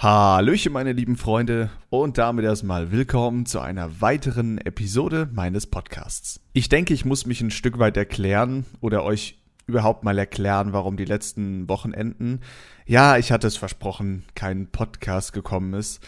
Hallöchen, meine lieben Freunde, und damit erstmal willkommen zu einer weiteren Episode meines Podcasts. Ich denke, ich muss mich ein Stück weit erklären oder euch überhaupt mal erklären, warum die letzten Wochenenden, ja, ich hatte es versprochen, kein Podcast gekommen ist.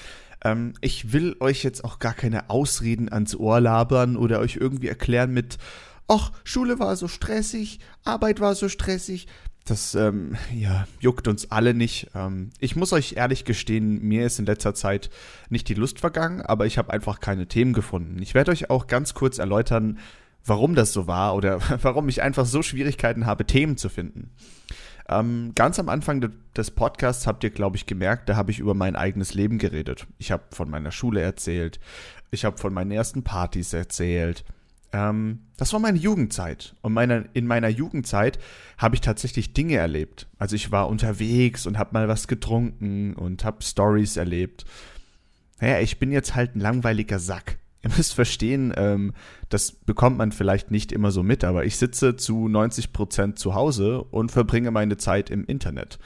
Ähm, ich will euch jetzt auch gar keine Ausreden ans Ohr labern oder euch irgendwie erklären mit, ach, Schule war so stressig, Arbeit war so stressig, das ähm, ja, juckt uns alle nicht. Ähm, ich muss euch ehrlich gestehen, mir ist in letzter Zeit nicht die Lust vergangen, aber ich habe einfach keine Themen gefunden. Ich werde euch auch ganz kurz erläutern, warum das so war oder warum ich einfach so Schwierigkeiten habe, Themen zu finden. Ähm, ganz am Anfang de des Podcasts habt ihr, glaube ich, gemerkt, da habe ich über mein eigenes Leben geredet. Ich habe von meiner Schule erzählt, ich habe von meinen ersten Partys erzählt ähm, das war meine Jugendzeit. Und meine, in meiner Jugendzeit habe ich tatsächlich Dinge erlebt. Also ich war unterwegs und habe mal was getrunken und habe Stories erlebt. Naja, ich bin jetzt halt ein langweiliger Sack. Ihr müsst verstehen, ähm, das bekommt man vielleicht nicht immer so mit, aber ich sitze zu 90 Prozent zu Hause und verbringe meine Zeit im Internet.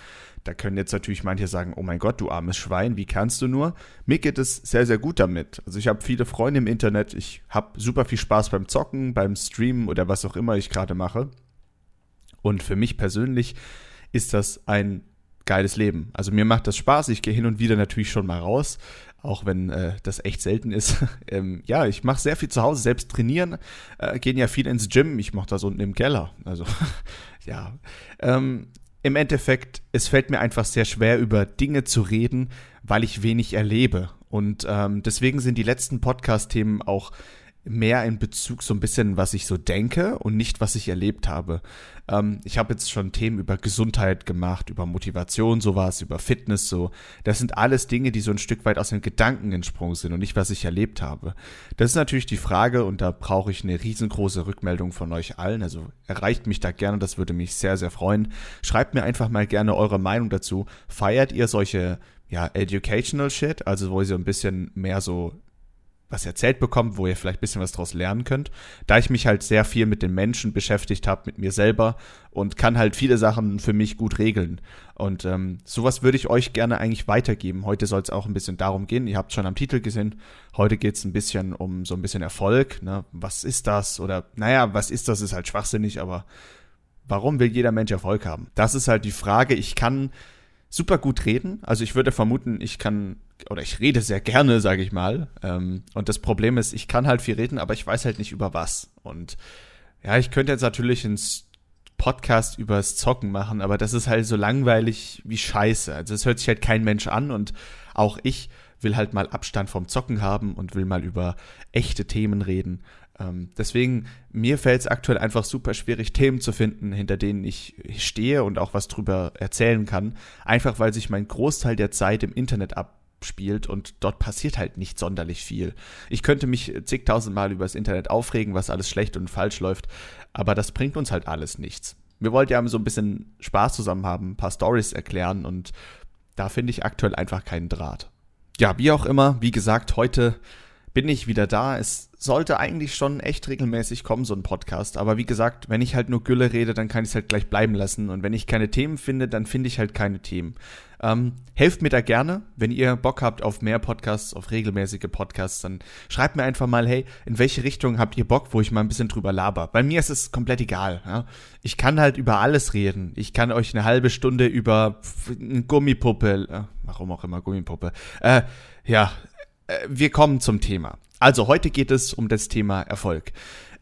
Da können jetzt natürlich manche sagen, oh mein Gott, du armes Schwein, wie kannst du nur? Mir geht es sehr, sehr gut damit. Also ich habe viele Freunde im Internet, ich habe super viel Spaß beim Zocken, beim Streamen oder was auch immer ich gerade mache. Und für mich persönlich ist das ein geiles Leben. Also mir macht das Spaß, ich gehe hin und wieder natürlich schon mal raus, auch wenn äh, das echt selten ist. ähm, ja, ich mache sehr viel zu Hause, selbst trainieren, äh, gehen ja viel ins Gym, ich mache das unten im Keller. Also ja, ähm, im Endeffekt, es fällt mir einfach sehr schwer, über Dinge zu reden, weil ich wenig erlebe. Und ähm, deswegen sind die letzten Podcast-Themen auch mehr in Bezug so ein bisschen, was ich so denke und nicht, was ich erlebt habe. Ähm, ich habe jetzt schon Themen über Gesundheit gemacht, über Motivation, sowas, über Fitness, so. Das sind alles Dinge, die so ein Stück weit aus den Gedanken entsprungen sind und nicht, was ich erlebt habe. Das ist natürlich die Frage und da brauche ich eine riesengroße Rückmeldung von euch allen. Also erreicht mich da gerne, das würde mich sehr, sehr freuen. Schreibt mir einfach mal gerne eure Meinung dazu. Feiert ihr solche ja, educational Shit, also wo ihr so ein bisschen mehr so was erzählt bekommt, wo ihr vielleicht ein bisschen was draus lernen könnt. Da ich mich halt sehr viel mit den Menschen beschäftigt habe, mit mir selber und kann halt viele Sachen für mich gut regeln. Und ähm, sowas würde ich euch gerne eigentlich weitergeben. Heute soll es auch ein bisschen darum gehen. Ihr habt schon am Titel gesehen. Heute geht es ein bisschen um so ein bisschen Erfolg. Ne? Was ist das? Oder naja, was ist das? Ist halt schwachsinnig, aber warum will jeder Mensch Erfolg haben? Das ist halt die Frage. Ich kann super gut reden. Also ich würde vermuten, ich kann oder ich rede sehr gerne, sage ich mal. Ähm, und das Problem ist, ich kann halt viel reden, aber ich weiß halt nicht über was. Und ja, ich könnte jetzt natürlich einen Podcast übers Zocken machen, aber das ist halt so langweilig wie Scheiße. Also es hört sich halt kein Mensch an und auch ich will halt mal Abstand vom Zocken haben und will mal über echte Themen reden. Ähm, deswegen, mir fällt es aktuell einfach super schwierig, Themen zu finden, hinter denen ich stehe und auch was drüber erzählen kann. Einfach weil sich mein Großteil der Zeit im Internet ab spielt und dort passiert halt nicht sonderlich viel. Ich könnte mich zigtausendmal über das Internet aufregen, was alles schlecht und falsch läuft, aber das bringt uns halt alles nichts. Wir wollten ja so ein bisschen Spaß zusammen haben, ein paar Stories erklären und da finde ich aktuell einfach keinen Draht. Ja, wie auch immer, wie gesagt, heute bin ich wieder da. Es sollte eigentlich schon echt regelmäßig kommen, so ein Podcast. Aber wie gesagt, wenn ich halt nur Gülle rede, dann kann ich es halt gleich bleiben lassen. Und wenn ich keine Themen finde, dann finde ich halt keine Themen. Ähm, helft mir da gerne. Wenn ihr Bock habt auf mehr Podcasts, auf regelmäßige Podcasts, dann schreibt mir einfach mal, hey, in welche Richtung habt ihr Bock, wo ich mal ein bisschen drüber laber. Bei mir ist es komplett egal. Ja? Ich kann halt über alles reden. Ich kann euch eine halbe Stunde über eine Gummipuppe, äh, warum auch immer Gummipuppe, äh, ja, äh, wir kommen zum Thema. Also heute geht es um das Thema Erfolg.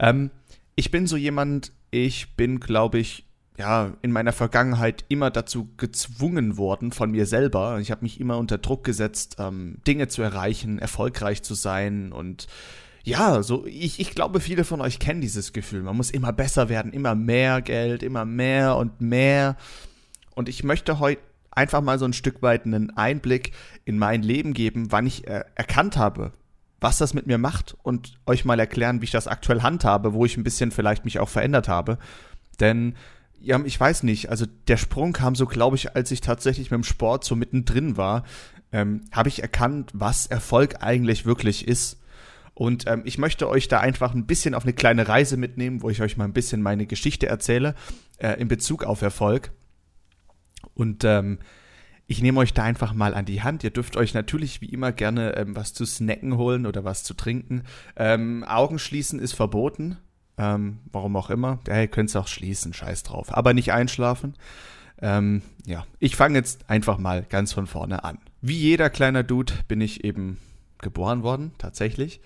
Ähm, ich bin so jemand, ich bin, glaube ich, ja, in meiner Vergangenheit immer dazu gezwungen worden von mir selber. Ich habe mich immer unter Druck gesetzt, ähm, Dinge zu erreichen, erfolgreich zu sein und ja, so ich, ich glaube, viele von euch kennen dieses Gefühl. Man muss immer besser werden, immer mehr Geld, immer mehr und mehr. Und ich möchte heute einfach mal so ein Stück weit einen Einblick in mein Leben geben, wann ich äh, erkannt habe, was das mit mir macht und euch mal erklären, wie ich das aktuell handhabe, wo ich ein bisschen vielleicht mich auch verändert habe. Denn ja, ich weiß nicht, also der Sprung kam so, glaube ich, als ich tatsächlich mit dem Sport so mittendrin war, ähm, habe ich erkannt, was Erfolg eigentlich wirklich ist. Und ähm, ich möchte euch da einfach ein bisschen auf eine kleine Reise mitnehmen, wo ich euch mal ein bisschen meine Geschichte erzähle äh, in Bezug auf Erfolg. Und ähm, Ich nehme euch da einfach mal an die Hand. Ihr dürft euch natürlich wie immer gerne ähm, was zu snacken holen oder was zu trinken. Ähm, Augen schließen ist verboten. Ähm, warum auch immer. Ihr könnt es auch schließen, scheiß drauf. Aber nicht einschlafen. Ähm, ja, ich fange jetzt einfach mal ganz von vorne an. Wie jeder kleiner Dude bin ich eben geboren worden, tatsächlich.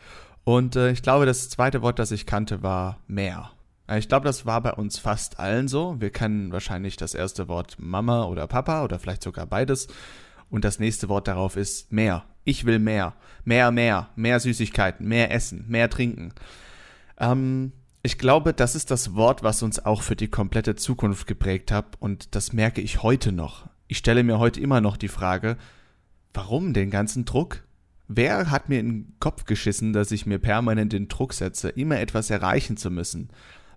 Und äh, ich glaube, das zweite Wort, das ich kannte, war mehr. Äh, ich glaube, das war bei uns fast allen so. Wir kennen wahrscheinlich das erste Wort Mama oder Papa oder vielleicht sogar beides. Und das nächste Wort darauf ist mehr. Ich will mehr. Mehr, mehr. Mehr Süßigkeiten, mehr Essen, mehr Trinken. Ähm, ich glaube, das ist das Wort, was uns auch für die komplette Zukunft geprägt hat. Und das merke ich heute noch. Ich stelle mir heute immer noch die Frage, warum den ganzen Druck? Wer hat mir in den Kopf geschissen, dass ich mir permanent den Druck setze, immer etwas erreichen zu müssen?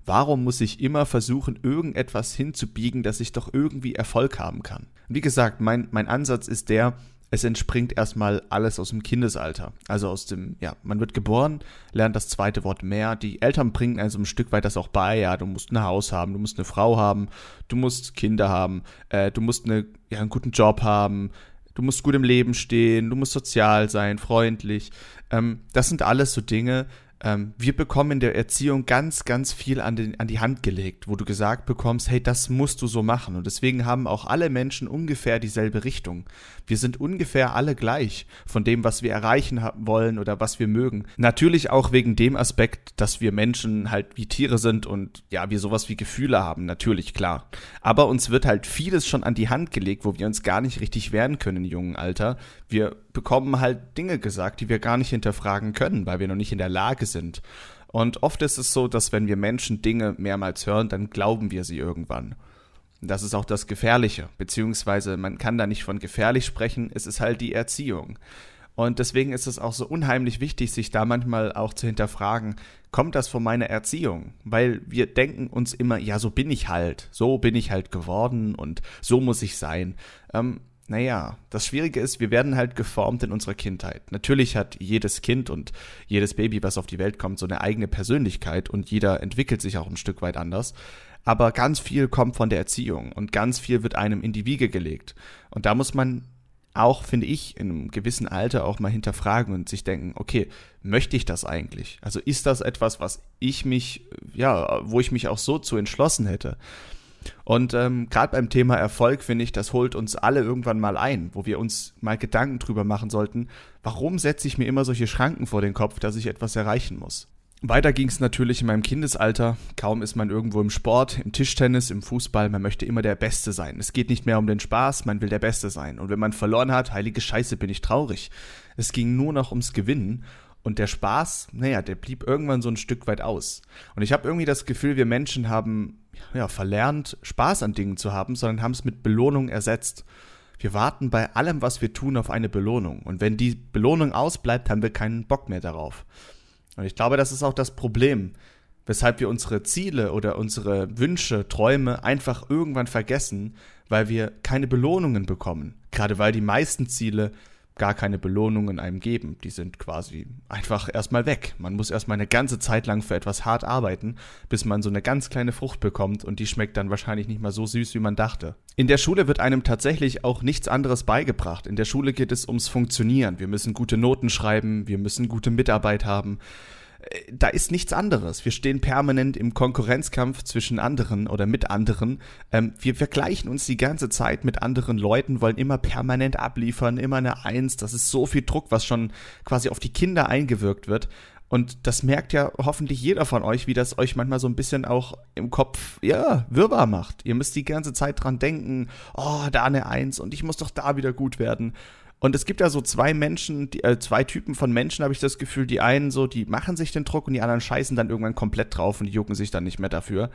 Warum muss ich immer versuchen, irgendetwas hinzubiegen, dass ich doch irgendwie Erfolg haben kann? wie gesagt, mein, mein Ansatz ist der, es entspringt erstmal alles aus dem Kindesalter. Also aus dem, ja, man wird geboren, lernt das zweite Wort mehr. Die Eltern bringen einem so ein Stück weit das auch bei. Ja, du musst ein Haus haben, du musst eine Frau haben, du musst Kinder haben, äh, du musst eine, ja, einen guten Job haben, du musst gut im Leben stehen, du musst sozial sein, freundlich. Ähm, das sind alles so Dinge, ähm, wir bekommen in der Erziehung ganz, ganz viel an, den, an die Hand gelegt, wo du gesagt bekommst, hey, das musst du so machen. Und deswegen haben auch alle Menschen ungefähr dieselbe Richtung. Wir sind ungefähr alle gleich von dem, was wir erreichen wollen oder was wir mögen. Natürlich auch wegen dem Aspekt, dass wir Menschen halt wie Tiere sind und ja, wir sowas wie Gefühle haben, natürlich, klar. Aber uns wird halt vieles schon an die Hand gelegt, wo wir uns gar nicht richtig wehren können im jungen Alter. Wir bekommen halt Dinge gesagt, die wir gar nicht hinterfragen können, weil wir noch nicht in der Lage sind. Und oft ist es so, dass wenn wir Menschen Dinge mehrmals hören, dann glauben wir sie irgendwann. Das ist auch das Gefährliche, beziehungsweise man kann da nicht von gefährlich sprechen, es ist halt die Erziehung. Und deswegen ist es auch so unheimlich wichtig, sich da manchmal auch zu hinterfragen, kommt das von meiner Erziehung? Weil wir denken uns immer, ja, so bin ich halt, so bin ich halt geworden und so muss ich sein. Ähm, naja, das Schwierige ist, wir werden halt geformt in unserer Kindheit. Natürlich hat jedes Kind und jedes Baby, was auf die Welt kommt, so eine eigene Persönlichkeit und jeder entwickelt sich auch ein Stück weit anders. Aber ganz viel kommt von der Erziehung und ganz viel wird einem in die Wiege gelegt. Und da muss man auch, finde ich, in einem gewissen Alter auch mal hinterfragen und sich denken, okay, möchte ich das eigentlich? Also ist das etwas, was ich mich, ja, wo ich mich auch so zu entschlossen hätte? Und ähm, gerade beim Thema Erfolg finde ich, das holt uns alle irgendwann mal ein, wo wir uns mal Gedanken drüber machen sollten, warum setze ich mir immer solche Schranken vor den Kopf, dass ich etwas erreichen muss. Weiter ging es natürlich in meinem Kindesalter. Kaum ist man irgendwo im Sport, im Tischtennis, im Fußball, man möchte immer der Beste sein. Es geht nicht mehr um den Spaß, man will der Beste sein. Und wenn man verloren hat, heilige Scheiße, bin ich traurig. Es ging nur noch ums Gewinnen. Und der Spaß, naja, der blieb irgendwann so ein Stück weit aus. Und ich habe irgendwie das Gefühl, wir Menschen haben ja, verlernt, Spaß an Dingen zu haben, sondern haben es mit Belohnung ersetzt. Wir warten bei allem, was wir tun, auf eine Belohnung. Und wenn die Belohnung ausbleibt, haben wir keinen Bock mehr darauf. Und ich glaube, das ist auch das Problem, weshalb wir unsere Ziele oder unsere Wünsche, Träume einfach irgendwann vergessen, weil wir keine Belohnungen bekommen. Gerade weil die meisten Ziele gar keine Belohnungen einem geben. Die sind quasi einfach erstmal weg. Man muss erstmal eine ganze Zeit lang für etwas hart arbeiten, bis man so eine ganz kleine Frucht bekommt und die schmeckt dann wahrscheinlich nicht mal so süß, wie man dachte. In der Schule wird einem tatsächlich auch nichts anderes beigebracht. In der Schule geht es ums Funktionieren. Wir müssen gute Noten schreiben, wir müssen gute Mitarbeit haben da ist nichts anderes. Wir stehen permanent im Konkurrenzkampf zwischen anderen oder mit anderen. Ähm, wir vergleichen uns die ganze Zeit mit anderen Leuten, wollen immer permanent abliefern, immer eine Eins. Das ist so viel Druck, was schon quasi auf die Kinder eingewirkt wird. Und das merkt ja hoffentlich jeder von euch, wie das euch manchmal so ein bisschen auch im Kopf, ja, wirrwarr macht. Ihr müsst die ganze Zeit dran denken, oh, da eine Eins und ich muss doch da wieder gut werden. Und es gibt da so zwei Menschen, die, äh, zwei Typen von Menschen, habe ich das Gefühl. Die einen so, die machen sich den Druck und die anderen scheißen dann irgendwann komplett drauf und die jucken sich dann nicht mehr dafür.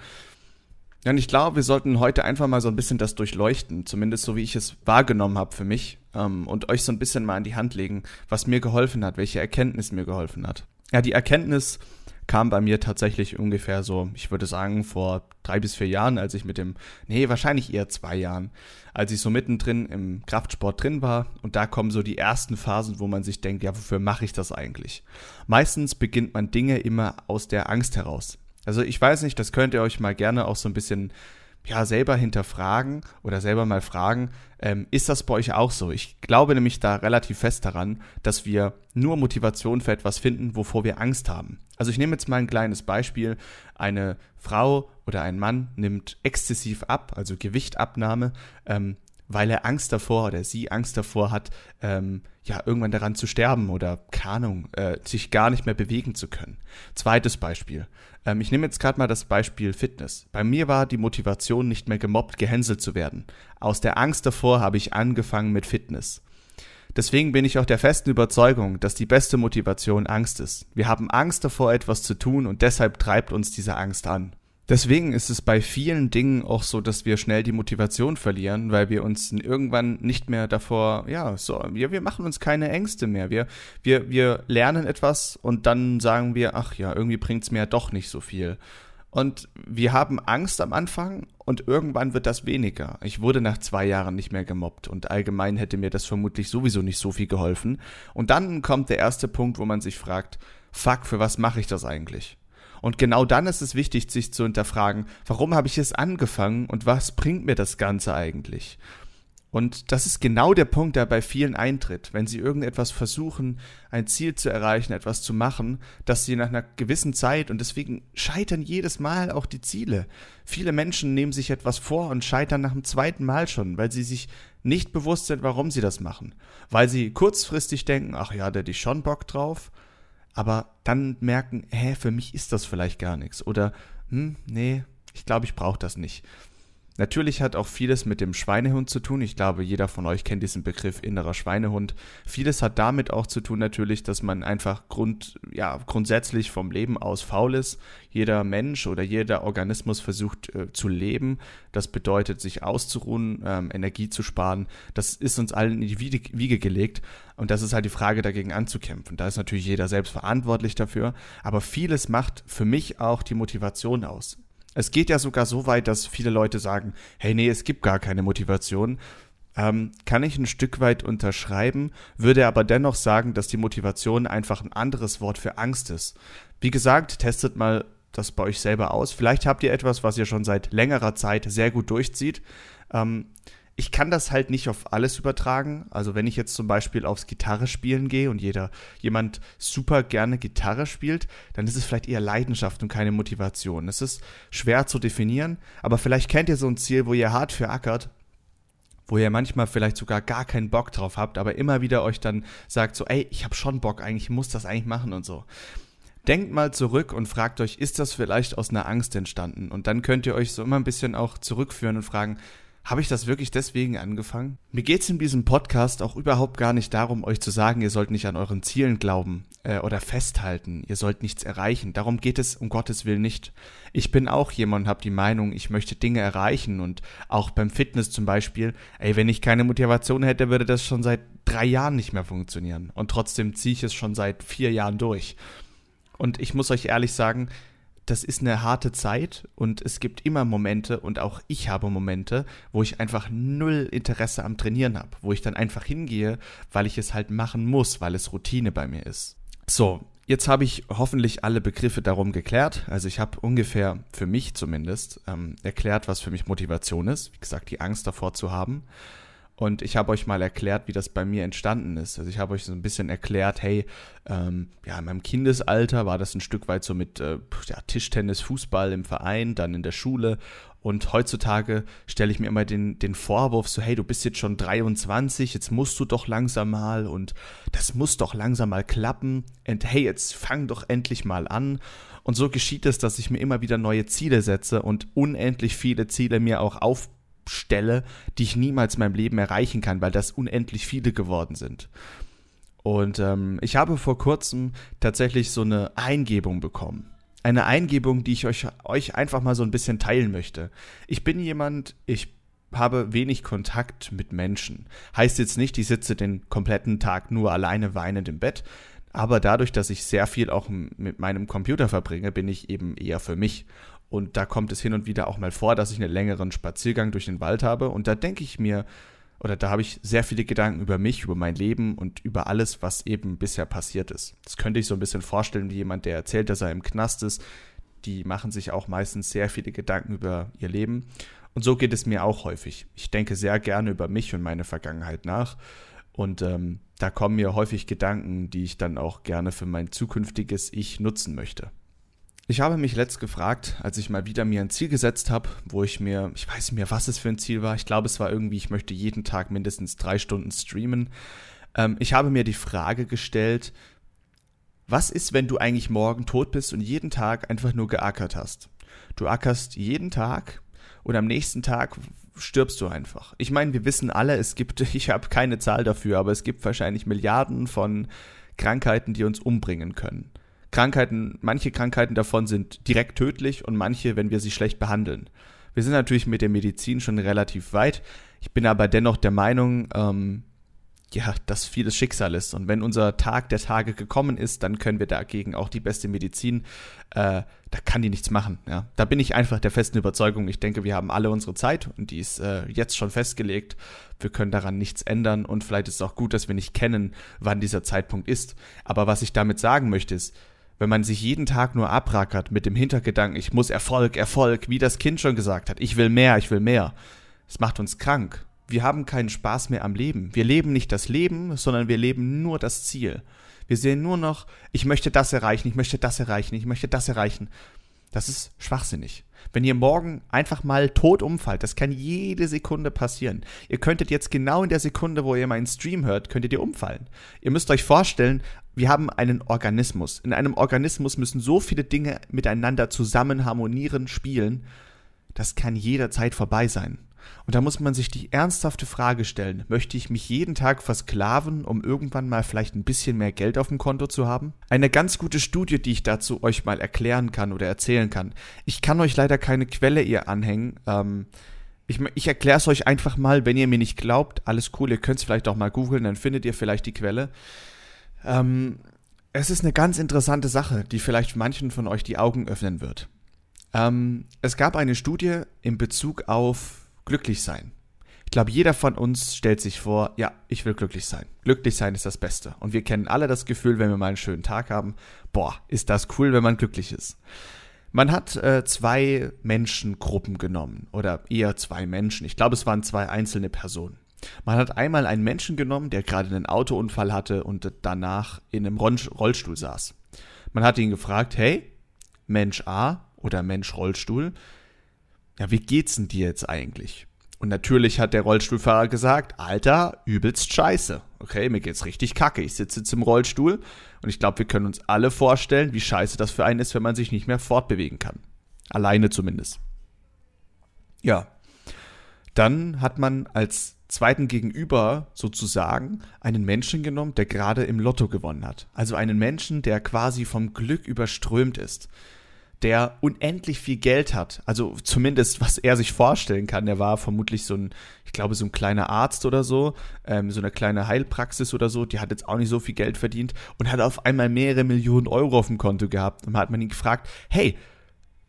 Ja, und ich glaube, wir sollten heute einfach mal so ein bisschen das durchleuchten, zumindest so wie ich es wahrgenommen habe für mich, ähm, und euch so ein bisschen mal an die Hand legen, was mir geholfen hat, welche Erkenntnis mir geholfen hat. Ja, die Erkenntnis, kam bei mir tatsächlich ungefähr so, ich würde sagen, vor drei bis vier Jahren, als ich mit dem, nee, wahrscheinlich eher zwei Jahren, als ich so mittendrin im Kraftsport drin war. Und da kommen so die ersten Phasen, wo man sich denkt, ja, wofür mache ich das eigentlich? Meistens beginnt man Dinge immer aus der Angst heraus. Also ich weiß nicht, das könnt ihr euch mal gerne auch so ein bisschen ja selber hinterfragen oder selber mal fragen, ähm, ist das bei euch auch so? Ich glaube nämlich da relativ fest daran, dass wir nur Motivation für etwas finden, wovor wir Angst haben. Also ich nehme jetzt mal ein kleines Beispiel. Eine Frau oder ein Mann nimmt exzessiv ab, also Gewichtabnahme, ähm, weil er Angst davor oder sie Angst davor hat, ähm, ja, irgendwann daran zu sterben oder, keine Ahnung, äh, sich gar nicht mehr bewegen zu können. Zweites Beispiel. Ähm, ich nehme jetzt gerade mal das Beispiel Fitness. Bei mir war die Motivation, nicht mehr gemobbt, gehänselt zu werden. Aus der Angst davor habe ich angefangen mit Fitness. Deswegen bin ich auch der festen Überzeugung, dass die beste Motivation Angst ist. Wir haben Angst davor, etwas zu tun und deshalb treibt uns diese Angst an. Deswegen ist es bei vielen Dingen auch so, dass wir schnell die Motivation verlieren, weil wir uns irgendwann nicht mehr davor, ja, so, wir, wir machen uns keine Ängste mehr. Wir, wir, wir lernen etwas und dann sagen wir, ach ja, irgendwie bringt's mir ja doch nicht so viel. Und wir haben Angst am Anfang und irgendwann wird das weniger. Ich wurde nach zwei Jahren nicht mehr gemobbt und allgemein hätte mir das vermutlich sowieso nicht so viel geholfen. Und dann kommt der erste Punkt, wo man sich fragt, fuck, für was mache ich das eigentlich? Und genau dann ist es wichtig, sich zu hinterfragen, warum habe ich es angefangen und was bringt mir das Ganze eigentlich? Und das ist genau der Punkt, der bei vielen eintritt, wenn sie irgendetwas versuchen, ein Ziel zu erreichen, etwas zu machen, dass sie nach einer gewissen Zeit und deswegen scheitern jedes Mal auch die Ziele. Viele Menschen nehmen sich etwas vor und scheitern nach dem zweiten Mal schon, weil sie sich nicht bewusst sind, warum sie das machen. Weil sie kurzfristig denken, ach ja, da hätte ich schon Bock drauf, aber dann merken, hä, für mich ist das vielleicht gar nichts. Oder, hm, nee, ich glaube, ich brauche das nicht. Natürlich hat auch vieles mit dem Schweinehund zu tun. Ich glaube, jeder von euch kennt diesen Begriff innerer Schweinehund. Vieles hat damit auch zu tun natürlich, dass man einfach grund, ja, grundsätzlich vom Leben aus faul ist. Jeder Mensch oder jeder Organismus versucht äh, zu leben. Das bedeutet, sich auszuruhen, ähm, Energie zu sparen. Das ist uns allen in die Wiege gelegt. Und das ist halt die Frage, dagegen anzukämpfen. Da ist natürlich jeder selbst verantwortlich dafür. Aber vieles macht für mich auch die Motivation aus. Es geht ja sogar so weit, dass viele Leute sagen, hey, nee, es gibt gar keine Motivation. Ähm, kann ich ein Stück weit unterschreiben, würde aber dennoch sagen, dass die Motivation einfach ein anderes Wort für Angst ist. Wie gesagt, testet mal das bei euch selber aus. Vielleicht habt ihr etwas, was ihr schon seit längerer Zeit sehr gut durchzieht. Ähm, ich kann das halt nicht auf alles übertragen. Also wenn ich jetzt zum Beispiel aufs Gitarre spielen gehe und jeder, jemand super gerne Gitarre spielt, dann ist es vielleicht eher Leidenschaft und keine Motivation. Es ist schwer zu definieren, aber vielleicht kennt ihr so ein Ziel, wo ihr hart für ackert, wo ihr manchmal vielleicht sogar gar keinen Bock drauf habt, aber immer wieder euch dann sagt so, ey, ich habe schon Bock, eigentlich muss das eigentlich machen und so. Denkt mal zurück und fragt euch, ist das vielleicht aus einer Angst entstanden? Und dann könnt ihr euch so immer ein bisschen auch zurückführen und fragen, habe ich das wirklich deswegen angefangen? Mir geht es in diesem Podcast auch überhaupt gar nicht darum, euch zu sagen, ihr sollt nicht an euren Zielen glauben äh, oder festhalten, ihr sollt nichts erreichen. Darum geht es um Gottes Willen nicht. Ich bin auch jemand und habe die Meinung, ich möchte Dinge erreichen und auch beim Fitness zum Beispiel, ey, wenn ich keine Motivation hätte, würde das schon seit drei Jahren nicht mehr funktionieren. Und trotzdem ziehe ich es schon seit vier Jahren durch. Und ich muss euch ehrlich sagen, das ist eine harte Zeit und es gibt immer Momente und auch ich habe Momente, wo ich einfach null Interesse am Trainieren habe, wo ich dann einfach hingehe, weil ich es halt machen muss, weil es Routine bei mir ist. So, jetzt habe ich hoffentlich alle Begriffe darum geklärt. Also ich habe ungefähr für mich zumindest ähm, erklärt, was für mich Motivation ist. Wie gesagt, die Angst davor zu haben. Und ich habe euch mal erklärt, wie das bei mir entstanden ist. Also ich habe euch so ein bisschen erklärt, hey, ähm, ja, in meinem Kindesalter war das ein Stück weit so mit äh, ja, Tischtennis, Fußball im Verein, dann in der Schule. Und heutzutage stelle ich mir immer den, den Vorwurf so, hey, du bist jetzt schon 23, jetzt musst du doch langsam mal und das muss doch langsam mal klappen. Und hey, jetzt fang doch endlich mal an. Und so geschieht es, dass ich mir immer wieder neue Ziele setze und unendlich viele Ziele mir auch auf stelle, die ich niemals in meinem Leben erreichen kann, weil das unendlich viele geworden sind. Und ähm, ich habe vor kurzem tatsächlich so eine Eingebung bekommen. Eine Eingebung, die ich euch, euch einfach mal so ein bisschen teilen möchte. Ich bin jemand, ich habe wenig Kontakt mit Menschen. Heißt jetzt nicht, ich sitze den kompletten Tag nur alleine weinend im Bett, aber dadurch, dass ich sehr viel auch mit meinem Computer verbringe, bin ich eben eher für mich. Und da kommt es hin und wieder auch mal vor, dass ich einen längeren Spaziergang durch den Wald habe. Und da denke ich mir, oder da habe ich sehr viele Gedanken über mich, über mein Leben und über alles, was eben bisher passiert ist. Das könnte ich so ein bisschen vorstellen wie jemand, der erzählt, dass er im Knast ist. Die machen sich auch meistens sehr viele Gedanken über ihr Leben. Und so geht es mir auch häufig. Ich denke sehr gerne über mich und meine Vergangenheit nach. Und ähm, da kommen mir häufig Gedanken, die ich dann auch gerne für mein zukünftiges Ich nutzen möchte. Ich habe mich letzt gefragt, als ich mal wieder mir ein Ziel gesetzt habe, wo ich mir, ich weiß nicht mehr, was es für ein Ziel war. Ich glaube, es war irgendwie, ich möchte jeden Tag mindestens drei Stunden streamen. Ähm, ich habe mir die Frage gestellt, was ist, wenn du eigentlich morgen tot bist und jeden Tag einfach nur geackert hast? Du ackerst jeden Tag und am nächsten Tag stirbst du einfach. Ich meine, wir wissen alle, es gibt, ich habe keine Zahl dafür, aber es gibt wahrscheinlich Milliarden von Krankheiten, die uns umbringen können. Krankheiten, manche Krankheiten davon sind direkt tödlich und manche, wenn wir sie schlecht behandeln. Wir sind natürlich mit der Medizin schon relativ weit. Ich bin aber dennoch der Meinung, ähm, ja, dass vieles Schicksal ist. Und wenn unser Tag der Tage gekommen ist, dann können wir dagegen auch die beste Medizin, äh, da kann die nichts machen. Ja. Da bin ich einfach der festen Überzeugung. Ich denke, wir haben alle unsere Zeit und die ist äh, jetzt schon festgelegt. Wir können daran nichts ändern und vielleicht ist es auch gut, dass wir nicht kennen, wann dieser Zeitpunkt ist. Aber was ich damit sagen möchte, ist, wenn man sich jeden Tag nur abrackert mit dem Hintergedanken, ich muss Erfolg, Erfolg, wie das Kind schon gesagt hat, ich will mehr, ich will mehr. Es macht uns krank. Wir haben keinen Spaß mehr am Leben. Wir leben nicht das Leben, sondern wir leben nur das Ziel. Wir sehen nur noch, ich möchte das erreichen, ich möchte das erreichen, ich möchte das erreichen. Das ist schwachsinnig. Wenn ihr morgen einfach mal tot umfallt, das kann jede Sekunde passieren. Ihr könntet jetzt genau in der Sekunde, wo ihr meinen Stream hört, könntet ihr umfallen. Ihr müsst euch vorstellen, wir haben einen Organismus. In einem Organismus müssen so viele Dinge miteinander zusammen harmonieren, spielen. Das kann jederzeit vorbei sein. Und da muss man sich die ernsthafte Frage stellen, möchte ich mich jeden Tag versklaven, um irgendwann mal vielleicht ein bisschen mehr Geld auf dem Konto zu haben? Eine ganz gute Studie, die ich dazu euch mal erklären kann oder erzählen kann. Ich kann euch leider keine Quelle ihr anhängen. Ähm, ich, ich erkläre es euch einfach mal, wenn ihr mir nicht glaubt, alles cool, ihr könnt es vielleicht auch mal googeln, dann findet ihr vielleicht die Quelle. Ähm, es ist eine ganz interessante Sache, die vielleicht manchen von euch die Augen öffnen wird. Ähm, es gab eine Studie in Bezug auf glücklich sein. Ich glaube, jeder von uns stellt sich vor, ja, ich will glücklich sein. Glücklich sein ist das Beste. Und wir kennen alle das Gefühl, wenn wir mal einen schönen Tag haben, boah, ist das cool, wenn man glücklich ist. Man hat äh, zwei Menschengruppen genommen oder eher zwei Menschen. Ich glaube, es waren zwei einzelne Personen. Man hat einmal einen Menschen genommen, der gerade einen Autounfall hatte und danach in einem Rollstuhl saß. Man hat ihn gefragt, hey, Mensch A oder Mensch Rollstuhl, ja, wie geht's denn dir jetzt eigentlich? Und natürlich hat der Rollstuhlfahrer gesagt, Alter, übelst scheiße. Okay, mir geht's richtig kacke. Ich sitze jetzt im Rollstuhl und ich glaube, wir können uns alle vorstellen, wie scheiße das für einen ist, wenn man sich nicht mehr fortbewegen kann. Alleine zumindest. Ja. Dann hat man als zweiten Gegenüber sozusagen einen Menschen genommen, der gerade im Lotto gewonnen hat. Also einen Menschen, der quasi vom Glück überströmt ist der unendlich viel Geld hat. Also zumindest, was er sich vorstellen kann. Der war vermutlich so ein, ich glaube, so ein kleiner Arzt oder so, ähm, so eine kleine Heilpraxis oder so. Die hat jetzt auch nicht so viel Geld verdient und hat auf einmal mehrere Millionen Euro auf dem Konto gehabt. Und hat man ihn gefragt, hey,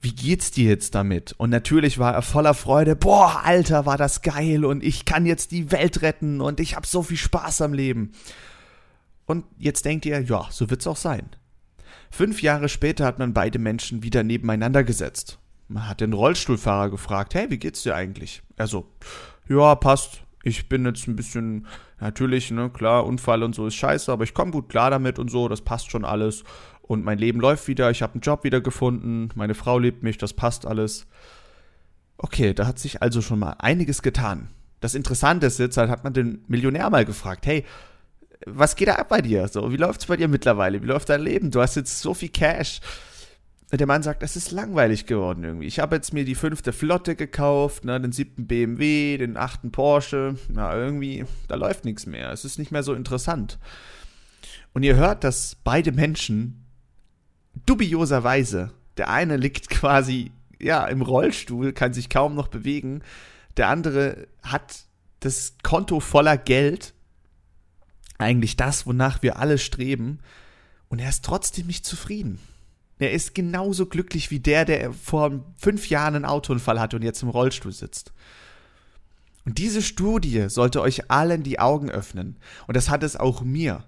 wie geht's dir jetzt damit? Und natürlich war er voller Freude, boah, Alter, war das geil und ich kann jetzt die Welt retten und ich habe so viel Spaß am Leben. Und jetzt denkt ihr, ja, so wird's auch sein. Fünf Jahre später hat man beide Menschen wieder nebeneinander gesetzt. Man hat den Rollstuhlfahrer gefragt, hey, wie geht's dir eigentlich? Er so, ja, passt. Ich bin jetzt ein bisschen, natürlich, ne, klar, Unfall und so ist scheiße, aber ich komme gut klar damit und so, das passt schon alles. Und mein Leben läuft wieder, ich habe einen Job wieder gefunden, meine Frau liebt mich, das passt alles. Okay, da hat sich also schon mal einiges getan. Das Interessante ist jetzt, halt hat man den Millionär mal gefragt, hey, was geht da ab bei dir? So, wie läuft's bei dir mittlerweile? Wie läuft dein Leben? Du hast jetzt so viel Cash. Und der Mann sagt, es ist langweilig geworden irgendwie. Ich habe jetzt mir die fünfte Flotte gekauft, ne, den siebten BMW, den achten Porsche. Na, irgendwie, da läuft nichts mehr. Es ist nicht mehr so interessant. Und ihr hört, dass beide Menschen dubioserweise, der eine liegt quasi, ja, im Rollstuhl, kann sich kaum noch bewegen. Der andere hat das Konto voller Geld eigentlich das, wonach wir alle streben, und er ist trotzdem nicht zufrieden. Er ist genauso glücklich wie der, der vor fünf Jahren einen Autounfall hatte und jetzt im Rollstuhl sitzt. Und diese Studie sollte euch allen die Augen öffnen. Und das hat es auch mir.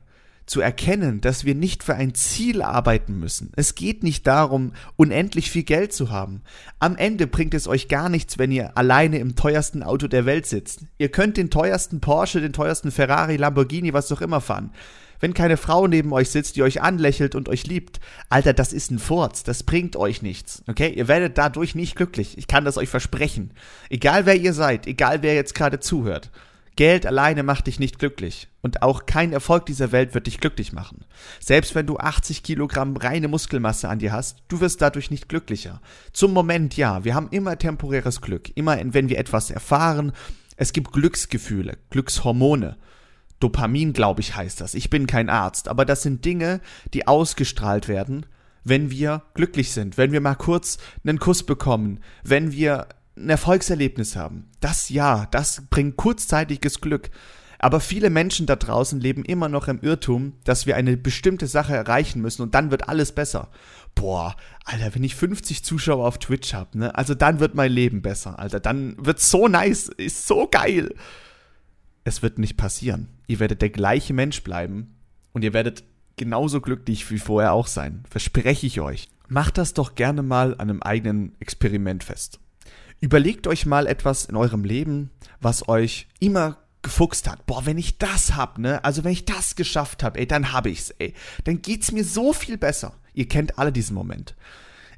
Zu erkennen, dass wir nicht für ein Ziel arbeiten müssen. Es geht nicht darum, unendlich viel Geld zu haben. Am Ende bringt es euch gar nichts, wenn ihr alleine im teuersten Auto der Welt sitzt. Ihr könnt den teuersten Porsche, den teuersten Ferrari, Lamborghini, was auch immer fahren. Wenn keine Frau neben euch sitzt, die euch anlächelt und euch liebt, Alter, das ist ein Furz, das bringt euch nichts. Okay? Ihr werdet dadurch nicht glücklich. Ich kann das euch versprechen. Egal wer ihr seid, egal wer jetzt gerade zuhört. Geld alleine macht dich nicht glücklich. Und auch kein Erfolg dieser Welt wird dich glücklich machen. Selbst wenn du 80 Kilogramm reine Muskelmasse an dir hast, du wirst dadurch nicht glücklicher. Zum Moment ja, wir haben immer temporäres Glück. Immer wenn wir etwas erfahren, es gibt Glücksgefühle, Glückshormone. Dopamin, glaube ich, heißt das. Ich bin kein Arzt, aber das sind Dinge, die ausgestrahlt werden, wenn wir glücklich sind, wenn wir mal kurz einen Kuss bekommen, wenn wir ein Erfolgserlebnis haben. Das ja, das bringt kurzzeitiges Glück. Aber viele Menschen da draußen leben immer noch im Irrtum, dass wir eine bestimmte Sache erreichen müssen und dann wird alles besser. Boah, Alter, wenn ich 50 Zuschauer auf Twitch habe, ne, also dann wird mein Leben besser, Alter. Dann wird so nice, ist so geil. Es wird nicht passieren. Ihr werdet der gleiche Mensch bleiben und ihr werdet genauso glücklich wie vorher auch sein. Verspreche ich euch. Macht das doch gerne mal an einem eigenen Experiment fest. Überlegt euch mal etwas in eurem Leben, was euch immer gefuchst hat. Boah, wenn ich das hab, ne? Also wenn ich das geschafft habe, ey, dann hab ich's, ey. Dann geht's mir so viel besser. Ihr kennt alle diesen Moment.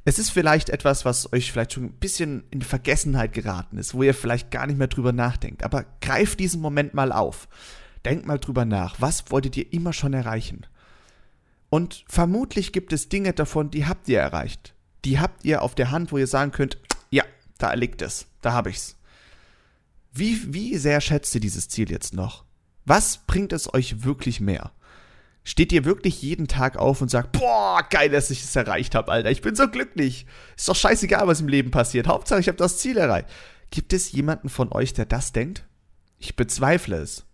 Es ist vielleicht etwas, was euch vielleicht schon ein bisschen in Vergessenheit geraten ist, wo ihr vielleicht gar nicht mehr drüber nachdenkt. Aber greift diesen Moment mal auf. Denkt mal drüber nach. Was wolltet ihr immer schon erreichen? Und vermutlich gibt es Dinge davon, die habt ihr erreicht. Die habt ihr auf der Hand, wo ihr sagen könnt, da liegt es. Da habe ich's. Wie, wie sehr schätzt ihr dieses Ziel jetzt noch? Was bringt es euch wirklich mehr? Steht ihr wirklich jeden Tag auf und sagt, boah, geil, dass ich es erreicht habe, Alter. Ich bin so glücklich. Ist doch scheißegal, was im Leben passiert. Hauptsache, ich habe das Ziel erreicht. Gibt es jemanden von euch, der das denkt? Ich bezweifle es.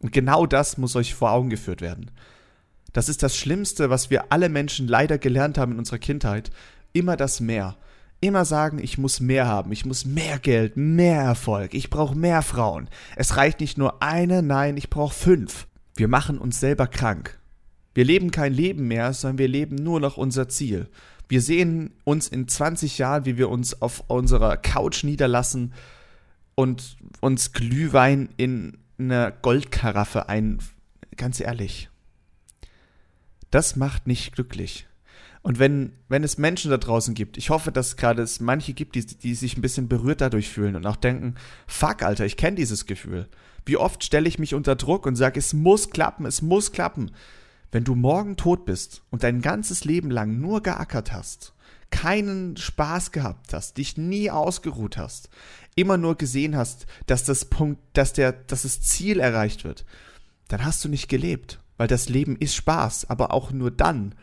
Und genau das muss euch vor Augen geführt werden. Das ist das Schlimmste, was wir alle Menschen leider gelernt haben in unserer Kindheit. Immer das Mehr immer sagen, ich muss mehr haben, ich muss mehr Geld, mehr Erfolg, ich brauche mehr Frauen. Es reicht nicht nur eine, nein, ich brauche fünf. Wir machen uns selber krank. Wir leben kein Leben mehr, sondern wir leben nur noch unser Ziel. Wir sehen uns in 20 Jahren, wie wir uns auf unserer Couch niederlassen und uns Glühwein in eine Goldkaraffe ein. Ganz ehrlich. Das macht nicht glücklich. Und wenn, wenn es Menschen da draußen gibt, ich hoffe, dass gerade es manche gibt, die, die sich ein bisschen berührt dadurch fühlen und auch denken, fuck, Alter, ich kenne dieses Gefühl. Wie oft stelle ich mich unter Druck und sage, es muss klappen, es muss klappen. Wenn du morgen tot bist und dein ganzes Leben lang nur geackert hast, keinen Spaß gehabt hast, dich nie ausgeruht hast, immer nur gesehen hast, dass das Punkt, dass der, dass das Ziel erreicht wird, dann hast du nicht gelebt. Weil das Leben ist Spaß, aber auch nur dann,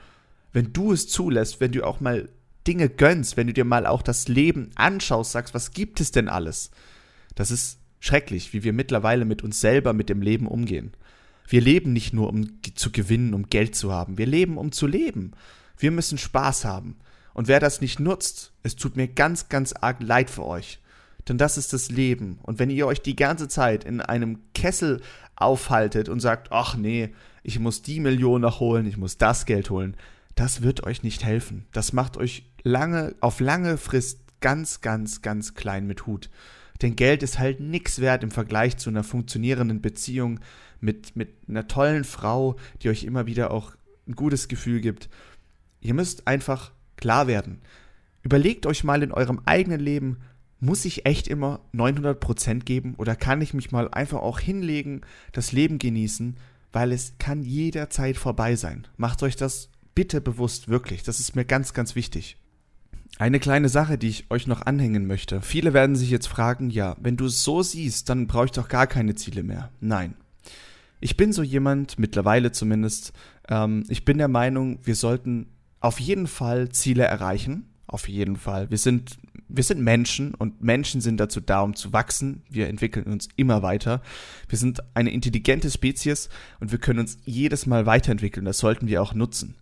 wenn du es zulässt, wenn du auch mal Dinge gönnst, wenn du dir mal auch das Leben anschaust, sagst, was gibt es denn alles? Das ist schrecklich, wie wir mittlerweile mit uns selber, mit dem Leben umgehen. Wir leben nicht nur, um zu gewinnen, um Geld zu haben. Wir leben, um zu leben. Wir müssen Spaß haben. Und wer das nicht nutzt, es tut mir ganz, ganz arg leid für euch. Denn das ist das Leben. Und wenn ihr euch die ganze Zeit in einem Kessel aufhaltet und sagt, ach nee, ich muss die Million noch holen, ich muss das Geld holen, das wird euch nicht helfen. Das macht euch lange, auf lange Frist ganz, ganz, ganz klein mit Hut. Denn Geld ist halt nichts wert im Vergleich zu einer funktionierenden Beziehung mit, mit einer tollen Frau, die euch immer wieder auch ein gutes Gefühl gibt. Ihr müsst einfach klar werden. Überlegt euch mal in eurem eigenen Leben, muss ich echt immer 900% geben oder kann ich mich mal einfach auch hinlegen, das Leben genießen, weil es kann jederzeit vorbei sein. Macht euch das bitte bewusst, wirklich. Das ist mir ganz, ganz wichtig. Eine kleine Sache, die ich euch noch anhängen möchte. Viele werden sich jetzt fragen, ja, wenn du es so siehst, dann brauche ich doch gar keine Ziele mehr. Nein. Ich bin so jemand, mittlerweile zumindest, ähm, ich bin der Meinung, wir sollten auf jeden Fall Ziele erreichen. Auf jeden Fall. Wir sind, wir sind Menschen und Menschen sind dazu da, um zu wachsen. Wir entwickeln uns immer weiter. Wir sind eine intelligente Spezies und wir können uns jedes Mal weiterentwickeln. Das sollten wir auch nutzen.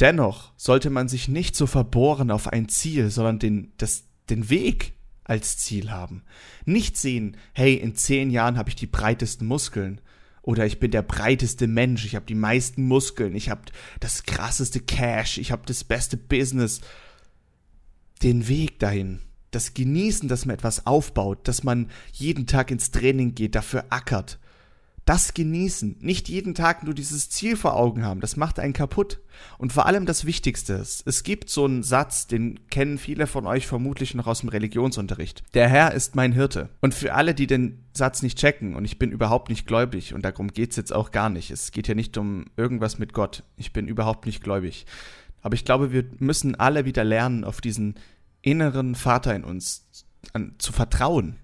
Dennoch sollte man sich nicht so verbohren auf ein Ziel, sondern den, das, den Weg als Ziel haben. Nicht sehen, hey, in zehn Jahren habe ich die breitesten Muskeln Oder ich bin der breiteste Mensch, ich habe die meisten Muskeln, ich habe das krasseste Cash, ich habe das beste Business. Den Weg dahin, das Genießen, dass man etwas aufbaut, dass man jeden Tag ins Training geht, dafür ackert, das genießen, nicht jeden Tag nur dieses Ziel vor Augen haben, das macht einen kaputt. Und vor allem das Wichtigste ist, es gibt so einen Satz, den kennen viele von euch vermutlich noch aus dem Religionsunterricht. Der Herr ist mein Hirte. Und für alle, die den Satz nicht checken, und ich bin überhaupt nicht gläubig, und darum geht's jetzt auch gar nicht, es geht hier nicht um irgendwas mit Gott, ich bin überhaupt nicht gläubig. Aber ich glaube, wir müssen alle wieder lernen, auf diesen inneren Vater in uns an, zu vertrauen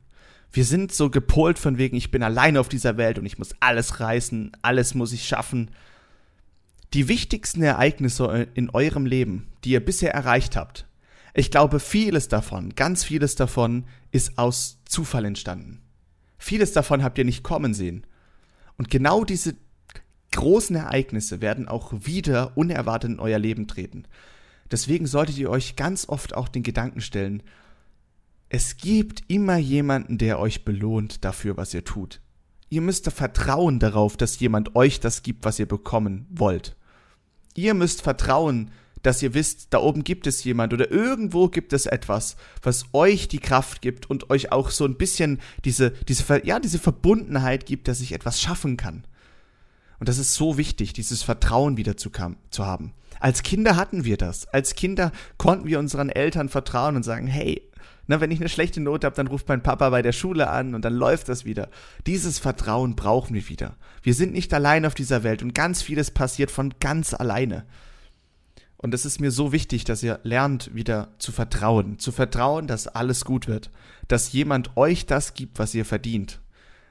wir sind so gepolt von wegen, ich bin alleine auf dieser Welt und ich muss alles reißen, alles muss ich schaffen. Die wichtigsten Ereignisse in eurem Leben, die ihr bisher erreicht habt, ich glaube, vieles davon, ganz vieles davon ist aus Zufall entstanden. Vieles davon habt ihr nicht kommen sehen. Und genau diese großen Ereignisse werden auch wieder unerwartet in euer Leben treten. Deswegen solltet ihr euch ganz oft auch den Gedanken stellen, es gibt immer jemanden, der euch belohnt dafür, was ihr tut. Ihr müsst vertrauen darauf, dass jemand euch das gibt, was ihr bekommen wollt. Ihr müsst vertrauen, dass ihr wisst, da oben gibt es jemand oder irgendwo gibt es etwas, was euch die Kraft gibt und euch auch so ein bisschen diese, diese, ja, diese Verbundenheit gibt, dass ich etwas schaffen kann. Und das ist so wichtig, dieses Vertrauen wieder zu, zu haben. Als Kinder hatten wir das. Als Kinder konnten wir unseren Eltern vertrauen und sagen, hey, na, wenn ich eine schlechte Note habe, dann ruft mein Papa bei der Schule an und dann läuft das wieder. Dieses Vertrauen brauchen wir wieder. Wir sind nicht allein auf dieser Welt und ganz vieles passiert von ganz alleine. Und es ist mir so wichtig, dass ihr lernt, wieder zu vertrauen. Zu vertrauen, dass alles gut wird. Dass jemand euch das gibt, was ihr verdient.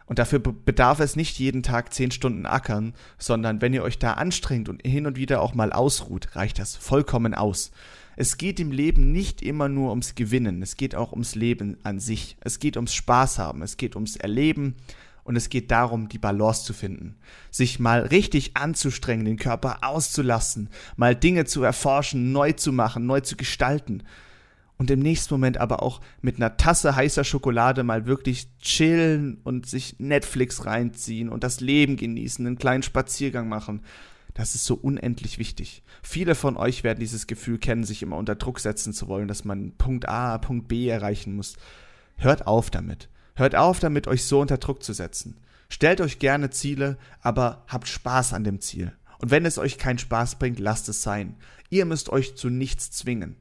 Und dafür bedarf es nicht jeden Tag zehn Stunden ackern, sondern wenn ihr euch da anstrengt und hin und wieder auch mal ausruht, reicht das vollkommen aus. Es geht im Leben nicht immer nur ums Gewinnen, es geht auch ums Leben an sich. Es geht ums Spaß haben, es geht ums Erleben und es geht darum, die Balance zu finden. Sich mal richtig anzustrengen, den Körper auszulassen, mal Dinge zu erforschen, neu zu machen, neu zu gestalten. Und im nächsten Moment aber auch mit einer Tasse heißer Schokolade mal wirklich chillen und sich Netflix reinziehen und das Leben genießen, einen kleinen Spaziergang machen. Das ist so unendlich wichtig. Viele von euch werden dieses Gefühl kennen, sich immer unter Druck setzen zu wollen, dass man Punkt A, Punkt B erreichen muss. Hört auf damit. Hört auf damit, euch so unter Druck zu setzen. Stellt euch gerne Ziele, aber habt Spaß an dem Ziel. Und wenn es euch keinen Spaß bringt, lasst es sein. Ihr müsst euch zu nichts zwingen.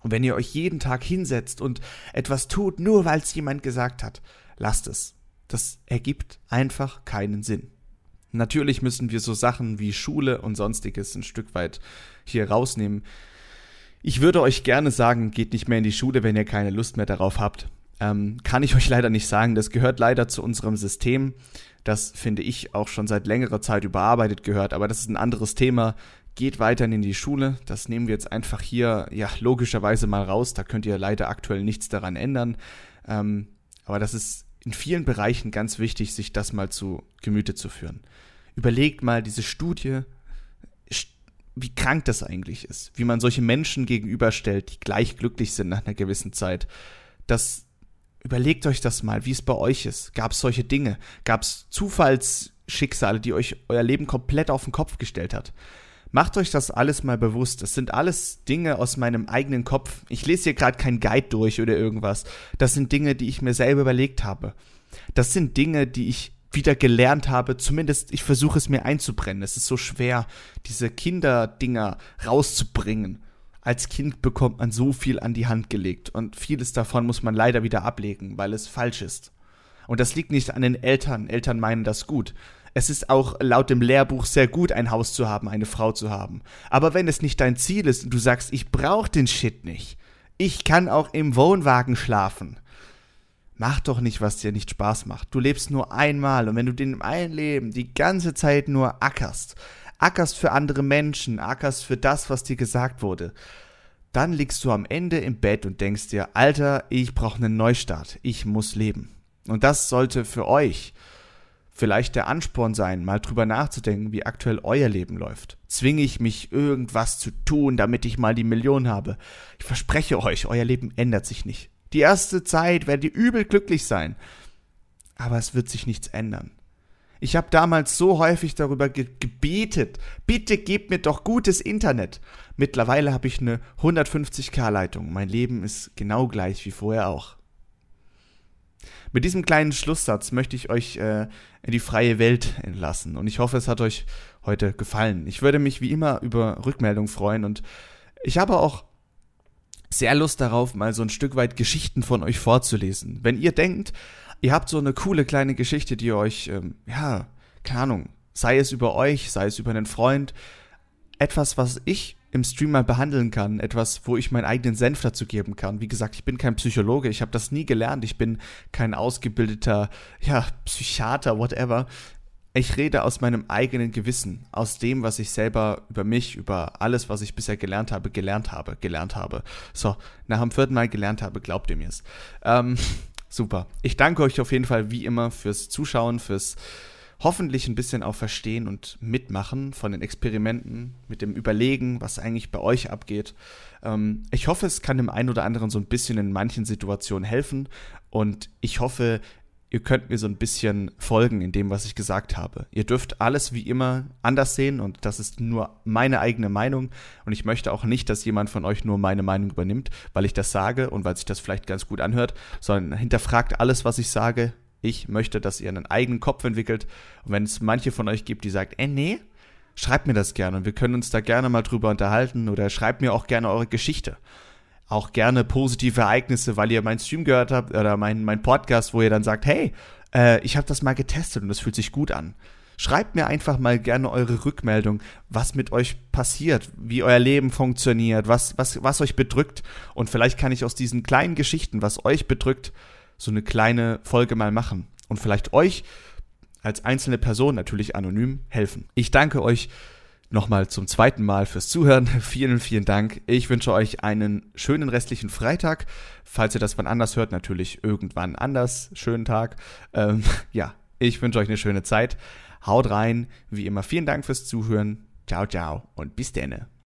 Und wenn ihr euch jeden Tag hinsetzt und etwas tut, nur weil es jemand gesagt hat, lasst es. Das ergibt einfach keinen Sinn. Natürlich müssen wir so Sachen wie Schule und sonstiges ein Stück weit hier rausnehmen. Ich würde euch gerne sagen, geht nicht mehr in die Schule, wenn ihr keine Lust mehr darauf habt. Ähm, kann ich euch leider nicht sagen. Das gehört leider zu unserem System. Das finde ich auch schon seit längerer Zeit überarbeitet gehört, aber das ist ein anderes Thema. Geht weiterhin in die Schule. Das nehmen wir jetzt einfach hier, ja, logischerweise mal raus. Da könnt ihr leider aktuell nichts daran ändern. Ähm, aber das ist in vielen Bereichen ganz wichtig, sich das mal zu Gemüte zu führen. Überlegt mal diese Studie, wie krank das eigentlich ist, wie man solche Menschen gegenüberstellt, die gleich glücklich sind nach einer gewissen Zeit. Das überlegt euch das mal, wie es bei euch ist. Gab es solche Dinge? Gab es Zufallsschicksale, die euch euer Leben komplett auf den Kopf gestellt hat? Macht euch das alles mal bewusst. Das sind alles Dinge aus meinem eigenen Kopf. Ich lese hier gerade kein Guide durch oder irgendwas. Das sind Dinge, die ich mir selber überlegt habe. Das sind Dinge, die ich wieder gelernt habe. Zumindest ich versuche es mir einzubrennen. Es ist so schwer, diese Kinderdinger rauszubringen. Als Kind bekommt man so viel an die Hand gelegt und vieles davon muss man leider wieder ablegen, weil es falsch ist. Und das liegt nicht an den Eltern. Eltern meinen das gut. Es ist auch laut dem Lehrbuch sehr gut, ein Haus zu haben, eine Frau zu haben. Aber wenn es nicht dein Ziel ist und du sagst, ich brauch den Shit nicht, ich kann auch im Wohnwagen schlafen, mach doch nicht, was dir nicht Spaß macht. Du lebst nur einmal und wenn du den ein Leben die ganze Zeit nur ackerst, ackerst für andere Menschen, ackerst für das, was dir gesagt wurde, dann liegst du am Ende im Bett und denkst dir, Alter, ich brauche einen Neustart, ich muss leben. Und das sollte für euch vielleicht der Ansporn sein, mal drüber nachzudenken, wie aktuell euer Leben läuft. Zwinge ich mich, irgendwas zu tun, damit ich mal die Million habe? Ich verspreche euch, euer Leben ändert sich nicht. Die erste Zeit werdet ihr übel glücklich sein. Aber es wird sich nichts ändern. Ich habe damals so häufig darüber ge gebetet. Bitte gebt mir doch gutes Internet. Mittlerweile habe ich eine 150k Leitung. Mein Leben ist genau gleich wie vorher auch. Mit diesem kleinen Schlusssatz möchte ich euch äh, in die freie Welt entlassen und ich hoffe, es hat euch heute gefallen. Ich würde mich wie immer über Rückmeldung freuen und ich habe auch sehr Lust darauf, mal so ein Stück weit Geschichten von euch vorzulesen. Wenn ihr denkt, ihr habt so eine coole kleine Geschichte, die euch, ähm, ja, keine Ahnung, sei es über euch, sei es über einen Freund, etwas, was ich im Stream mal behandeln kann, etwas, wo ich meinen eigenen Senf dazu geben kann. Wie gesagt, ich bin kein Psychologe, ich habe das nie gelernt, ich bin kein ausgebildeter, ja, Psychiater, whatever. Ich rede aus meinem eigenen Gewissen, aus dem, was ich selber über mich, über alles, was ich bisher gelernt habe, gelernt habe, gelernt habe. So, nach dem vierten Mal gelernt habe, glaubt ihr mir's. Ähm, super. Ich danke euch auf jeden Fall wie immer fürs Zuschauen, fürs hoffentlich ein bisschen auch verstehen und mitmachen von den Experimenten, mit dem Überlegen, was eigentlich bei euch abgeht. Ähm, ich hoffe, es kann dem einen oder anderen so ein bisschen in manchen Situationen helfen und ich hoffe, ihr könnt mir so ein bisschen folgen in dem, was ich gesagt habe. Ihr dürft alles wie immer anders sehen und das ist nur meine eigene Meinung und ich möchte auch nicht, dass jemand von euch nur meine Meinung übernimmt, weil ich das sage und weil sich das vielleicht ganz gut anhört, sondern hinterfragt alles, was ich sage. Ich möchte, dass ihr einen eigenen Kopf entwickelt und wenn es manche von euch gibt, die sagt, äh nee, schreibt mir das gerne und wir können uns da gerne mal drüber unterhalten oder schreibt mir auch gerne eure Geschichte auch gerne positive Ereignisse, weil ihr meinen Stream gehört habt oder mein, mein Podcast, wo ihr dann sagt, hey, äh, ich habe das mal getestet und das fühlt sich gut an. Schreibt mir einfach mal gerne eure Rückmeldung, was mit euch passiert, wie euer Leben funktioniert, was, was, was euch bedrückt. Und vielleicht kann ich aus diesen kleinen Geschichten, was euch bedrückt, so eine kleine Folge mal machen. Und vielleicht euch als einzelne Person, natürlich anonym, helfen. Ich danke euch nochmal zum zweiten Mal fürs Zuhören. Vielen, vielen Dank. Ich wünsche euch einen schönen restlichen Freitag. Falls ihr das wann anders hört, natürlich irgendwann anders. Schönen Tag. Ähm, ja, ich wünsche euch eine schöne Zeit. Haut rein. Wie immer, vielen Dank fürs Zuhören. Ciao, ciao und bis denne.